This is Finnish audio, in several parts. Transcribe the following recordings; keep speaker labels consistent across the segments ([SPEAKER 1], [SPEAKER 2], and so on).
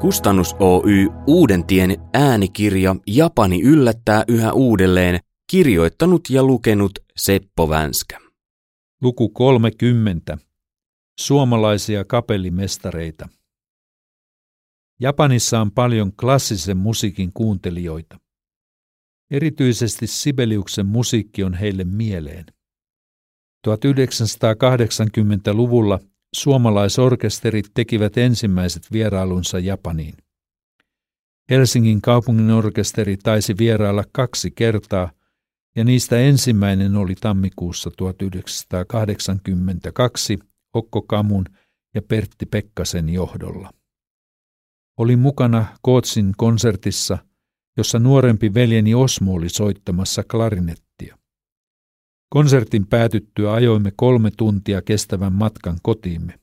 [SPEAKER 1] Kustannus Oy Uudentien äänikirja Japani yllättää yhä uudelleen kirjoittanut ja lukenut Seppo Vänskä.
[SPEAKER 2] Luku 30. Suomalaisia kapellimestareita. Japanissa on paljon klassisen musiikin kuuntelijoita. Erityisesti Sibeliuksen musiikki on heille mieleen. 1980-luvulla suomalaisorkesterit tekivät ensimmäiset vierailunsa Japaniin. Helsingin kaupungin orkesteri taisi vierailla kaksi kertaa, ja niistä ensimmäinen oli tammikuussa 1982 Okko Kamun ja Pertti Pekkasen johdolla. Olin mukana Kootsin konsertissa, jossa nuorempi veljeni Osmo oli soittamassa klarinettia. Konsertin päätyttyä ajoimme kolme tuntia kestävän matkan kotiimme.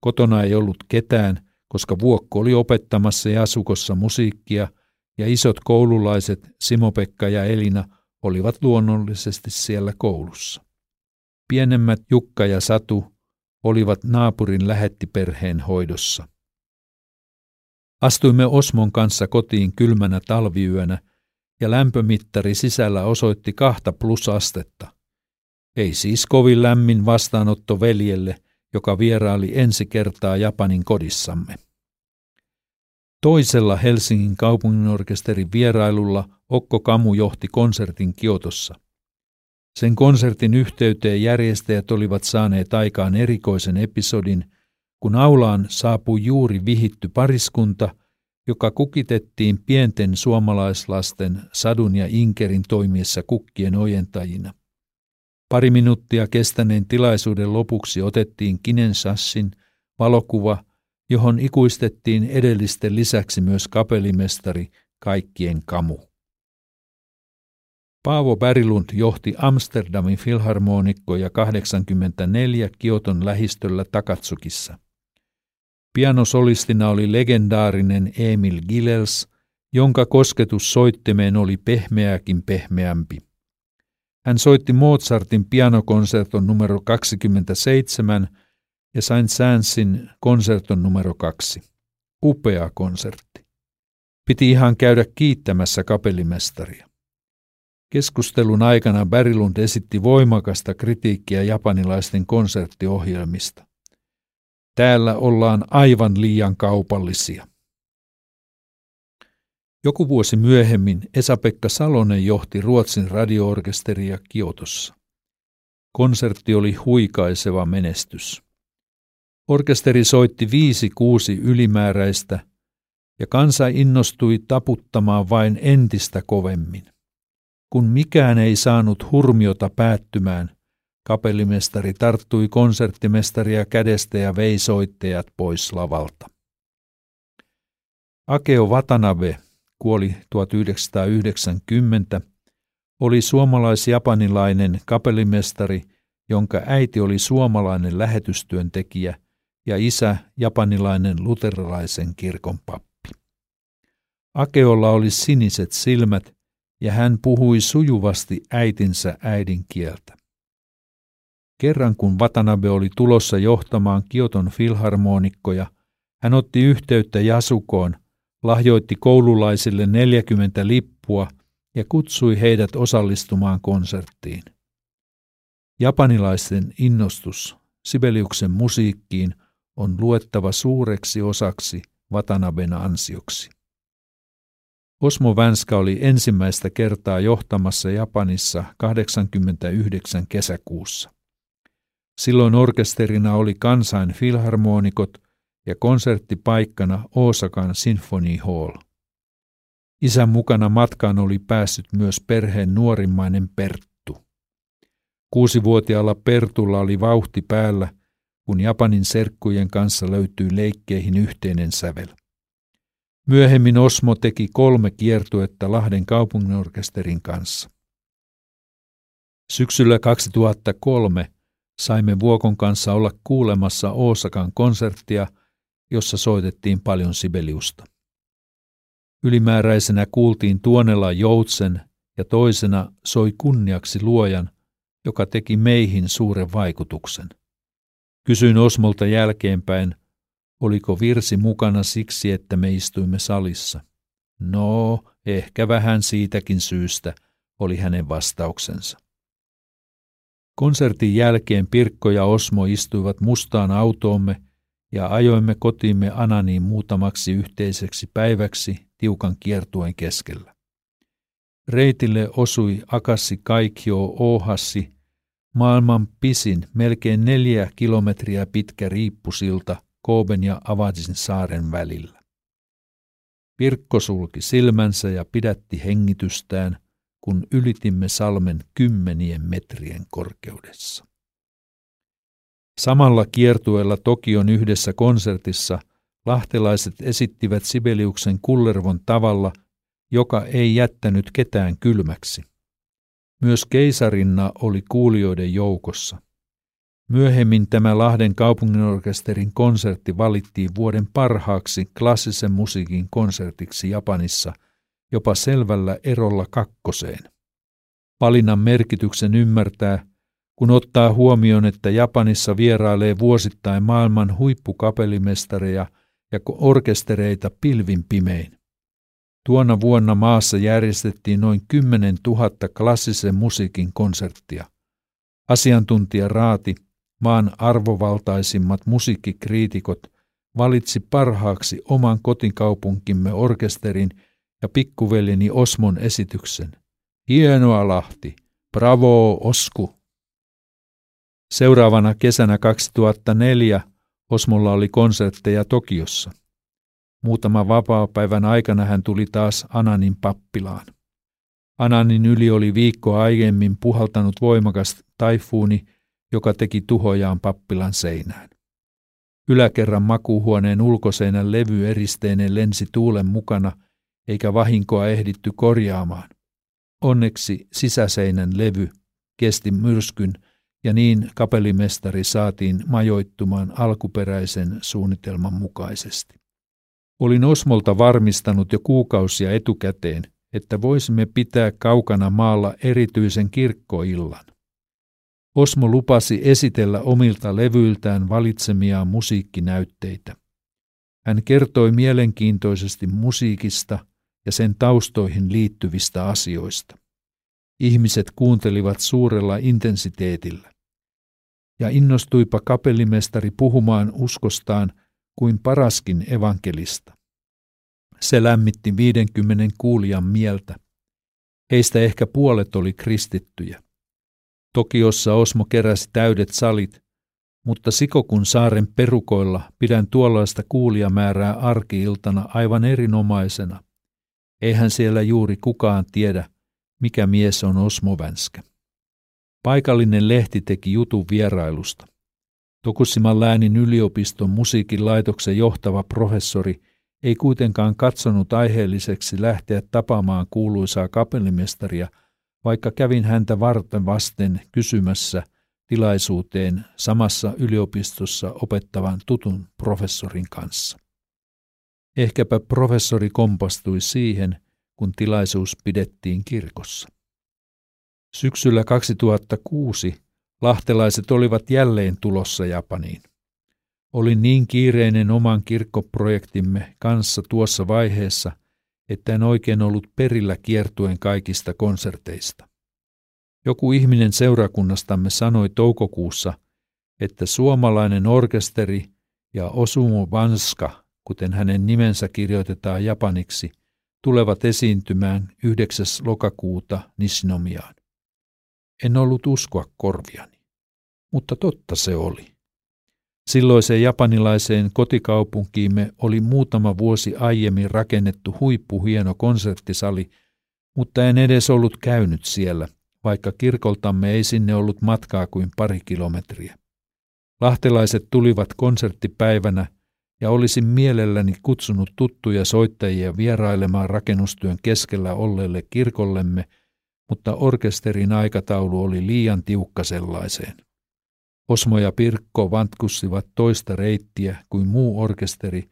[SPEAKER 2] Kotona ei ollut ketään, koska Vuokko oli opettamassa Jasukossa musiikkia ja isot koululaiset Simo-Pekka ja Elina olivat luonnollisesti siellä koulussa. Pienemmät Jukka ja Satu olivat naapurin lähettiperheen hoidossa. Astuimme Osmon kanssa kotiin kylmänä talviyönä ja lämpömittari sisällä osoitti kahta plusastetta. Ei siis kovin lämmin vastaanotto veljelle, joka vieraili ensi kertaa Japanin kodissamme. Toisella Helsingin kaupunginorkesterin vierailulla Okko Kamu johti konsertin Kiotossa. Sen konsertin yhteyteen järjestäjät olivat saaneet aikaan erikoisen episodin, kun aulaan saapui juuri vihitty pariskunta, joka kukitettiin pienten suomalaislasten Sadun ja Inkerin toimiessa kukkien ojentajina. Pari minuuttia kestäneen tilaisuuden lopuksi otettiin Kinensassin valokuva, johon ikuistettiin edellisten lisäksi myös kapellimestari kaikkien kamu. Paavo Bärilund johti Amsterdamin filharmonikkoja 84 Kioton lähistöllä Takatsukissa. Pianosolistina oli legendaarinen Emil Gilels, jonka kosketus soittimeen oli pehmeäkin pehmeämpi. Hän soitti Mozartin pianokonserton numero 27 ja Saint Saënsin konserton numero 2. Upea konsertti. Piti ihan käydä kiittämässä kapellimestaria. Keskustelun aikana Berilund esitti voimakasta kritiikkiä japanilaisten konserttiohjelmista. Täällä ollaan aivan liian kaupallisia. Joku vuosi myöhemmin Esa-Pekka Salonen johti Ruotsin radioorkesteria Kiotossa. Konsertti oli huikaiseva menestys. Orkesteri soitti viisi kuusi ylimääräistä ja kansa innostui taputtamaan vain entistä kovemmin. Kun mikään ei saanut hurmiota päättymään, kapellimestari tarttui konserttimestaria kädestä ja vei soittajat pois lavalta. Akeo Watanabe kuoli 1990, oli suomalais-japanilainen kapellimestari, jonka äiti oli suomalainen lähetystyöntekijä ja isä japanilainen luterilaisen kirkon pappi. Akeolla oli siniset silmät ja hän puhui sujuvasti äitinsä äidinkieltä. Kerran kun Watanabe oli tulossa johtamaan Kioton filharmonikkoja, hän otti yhteyttä Jasukoon, lahjoitti koululaisille 40 lippua ja kutsui heidät osallistumaan konserttiin. Japanilaisten innostus Sibeliuksen musiikkiin on luettava suureksi osaksi Watanaben ansioksi. Osmo Vänskä oli ensimmäistä kertaa johtamassa Japanissa 89 kesäkuussa. Silloin orkesterina oli kansain filharmonikot ja konserttipaikkana Osakan Symphony Hall. Isän mukana matkaan oli päässyt myös perheen nuorimmainen Perttu. Kuusivuotiaalla Pertulla oli vauhti päällä, kun Japanin serkkujen kanssa löytyi leikkeihin yhteinen sävel. Myöhemmin Osmo teki kolme kiertuetta Lahden kaupunginorkesterin kanssa. Syksyllä 2003 saimme Vuokon kanssa olla kuulemassa Oosakan konserttia, jossa soitettiin paljon Sibeliusta. Ylimääräisenä kuultiin Tuonela Joutsen ja toisena soi kunniaksi luojan, joka teki meihin suuren vaikutuksen. Kysyin Osmolta jälkeenpäin, Oliko virsi mukana siksi, että me istuimme salissa? No, ehkä vähän siitäkin syystä, oli hänen vastauksensa. Konsertin jälkeen Pirkko ja Osmo istuivat mustaan autoomme ja ajoimme kotiimme Ananiin muutamaksi yhteiseksi päiväksi tiukan kiertuen keskellä. Reitille osui Akassi Kaikio Ohassi, maailman pisin, melkein neljä kilometriä pitkä riippusilta Kooben ja Avadsin saaren välillä. Pirkko sulki silmänsä ja pidätti hengitystään, kun ylitimme salmen kymmenien metrien korkeudessa. Samalla kiertueella Tokion yhdessä konsertissa lahtelaiset esittivät Sibeliuksen kullervon tavalla, joka ei jättänyt ketään kylmäksi. Myös keisarinna oli kuulijoiden joukossa. Myöhemmin tämä Lahden kaupunginorkesterin konsertti valittiin vuoden parhaaksi klassisen musiikin konsertiksi Japanissa jopa selvällä erolla kakkoseen. Valinnan merkityksen ymmärtää, kun ottaa huomioon, että Japanissa vierailee vuosittain maailman huippukapellimestareja ja orkestereita pilvin pimein. Tuona vuonna maassa järjestettiin noin 10 000 klassisen musiikin konserttia. Asiantuntija Raati, maan arvovaltaisimmat musiikkikriitikot, valitsi parhaaksi oman kotikaupunkimme orkesterin ja pikkuveljeni Osmon esityksen. Hienoa Lahti, bravo Osku! Seuraavana kesänä 2004 Osmolla oli konsertteja Tokiossa. Muutama vapaa-päivän aikana hän tuli taas Ananin pappilaan. Ananin yli oli viikko aiemmin puhaltanut voimakas taifuuni, joka teki tuhojaan pappilan seinään. Yläkerran makuuhuoneen ulkoseinän levy eristeinen lensi tuulen mukana, eikä vahinkoa ehditty korjaamaan. Onneksi sisäseinän levy kesti myrskyn ja niin kapellimestari saatiin majoittumaan alkuperäisen suunnitelman mukaisesti. Olin Osmolta varmistanut jo kuukausia etukäteen, että voisimme pitää kaukana maalla erityisen kirkkoillan. Osmo lupasi esitellä omilta levyiltään valitsemiaan musiikkinäytteitä. Hän kertoi mielenkiintoisesti musiikista ja sen taustoihin liittyvistä asioista. Ihmiset kuuntelivat suurella intensiteetillä. Ja innostuipa kapellimestari puhumaan uskostaan kuin paraskin evankelista. Se lämmitti 50 kuulijan mieltä. Heistä ehkä puolet oli kristittyjä. Tokiossa Osmo keräsi täydet salit, mutta Sikokun saaren perukoilla pidän tuollaista kuulijamäärää arkiiltana aivan erinomaisena. Eihän siellä juuri kukaan tiedä, mikä mies on Osmo Vänskä. Paikallinen lehti teki jutun vierailusta. Tokussiman läänin yliopiston musiikin laitoksen johtava professori ei kuitenkaan katsonut aiheelliseksi lähteä tapaamaan kuuluisaa kapellimestaria, vaikka kävin häntä varten vasten kysymässä tilaisuuteen samassa yliopistossa opettavan tutun professorin kanssa. Ehkäpä professori kompastui siihen, kun tilaisuus pidettiin kirkossa. Syksyllä 2006 lahtelaiset olivat jälleen tulossa Japaniin. Olin niin kiireinen oman kirkkoprojektimme kanssa tuossa vaiheessa, että en oikein ollut perillä kiertuen kaikista konserteista. Joku ihminen seurakunnastamme sanoi toukokuussa, että suomalainen orkesteri ja Osumo Vanska, kuten hänen nimensä kirjoitetaan japaniksi, tulevat esiintymään 9. lokakuuta Nishinomiaan. En ollut uskoa korviani, mutta totta se oli. Silloiseen japanilaiseen kotikaupunkiimme oli muutama vuosi aiemmin rakennettu huippuhieno konserttisali, mutta en edes ollut käynyt siellä, vaikka kirkoltamme ei sinne ollut matkaa kuin pari kilometriä. Lahtelaiset tulivat konserttipäivänä ja olisin mielelläni kutsunut tuttuja soittajia vierailemaan rakennustyön keskellä olleelle kirkollemme, mutta orkesterin aikataulu oli liian tiukka sellaiseen. Osmo ja Pirkko vantkussivat toista reittiä kuin muu orkesteri,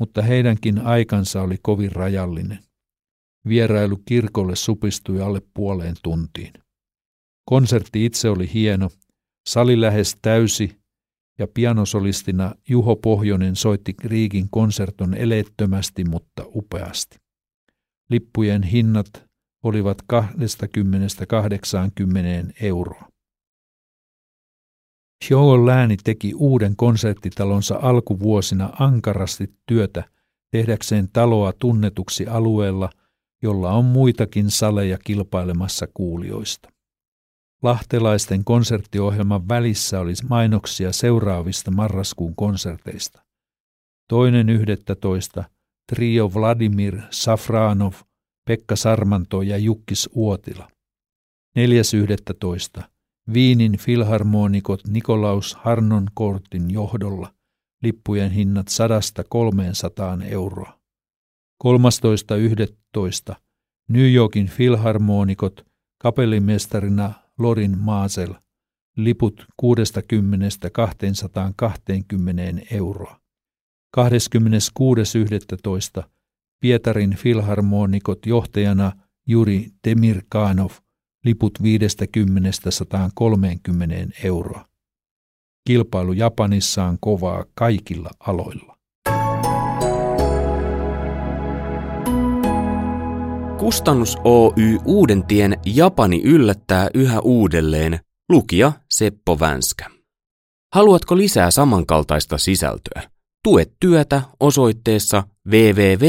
[SPEAKER 2] mutta heidänkin aikansa oli kovin rajallinen. Vierailu kirkolle supistui alle puoleen tuntiin. Konsertti itse oli hieno, sali lähes täysi ja pianosolistina Juho Pohjonen soitti Kriikin konserton eleettömästi, mutta upeasti. Lippujen hinnat olivat 20-80 euroa. Hyogon lääni teki uuden konserttitalonsa alkuvuosina ankarasti työtä tehdäkseen taloa tunnetuksi alueella, jolla on muitakin saleja kilpailemassa kuulijoista. Lahtelaisten konserttiohjelman välissä olisi mainoksia seuraavista marraskuun konserteista. Toinen yhdettätoista Trio Vladimir Safranov, Pekka Sarmanto ja Jukkis Uotila. Neljäs yhdettätoista Viinin filharmonikot Nikolaus Harnonkortin johdolla. Lippujen hinnat sadasta 300 euroa. 13.11. New Yorkin filharmonikot kapellimestarina Lorin Maasel. Liput 60-220 euroa. 26.11. Pietarin filharmonikot johtajana Juri Demirkanov. Liput 50-130 euroa. Kilpailu Japanissa on kovaa kaikilla aloilla.
[SPEAKER 1] Kustannus Oy Uudentien Japani yllättää yhä uudelleen. Lukija Seppo Vänskä. Haluatko lisää samankaltaista sisältöä? Tue työtä osoitteessa www.klmedia.fi.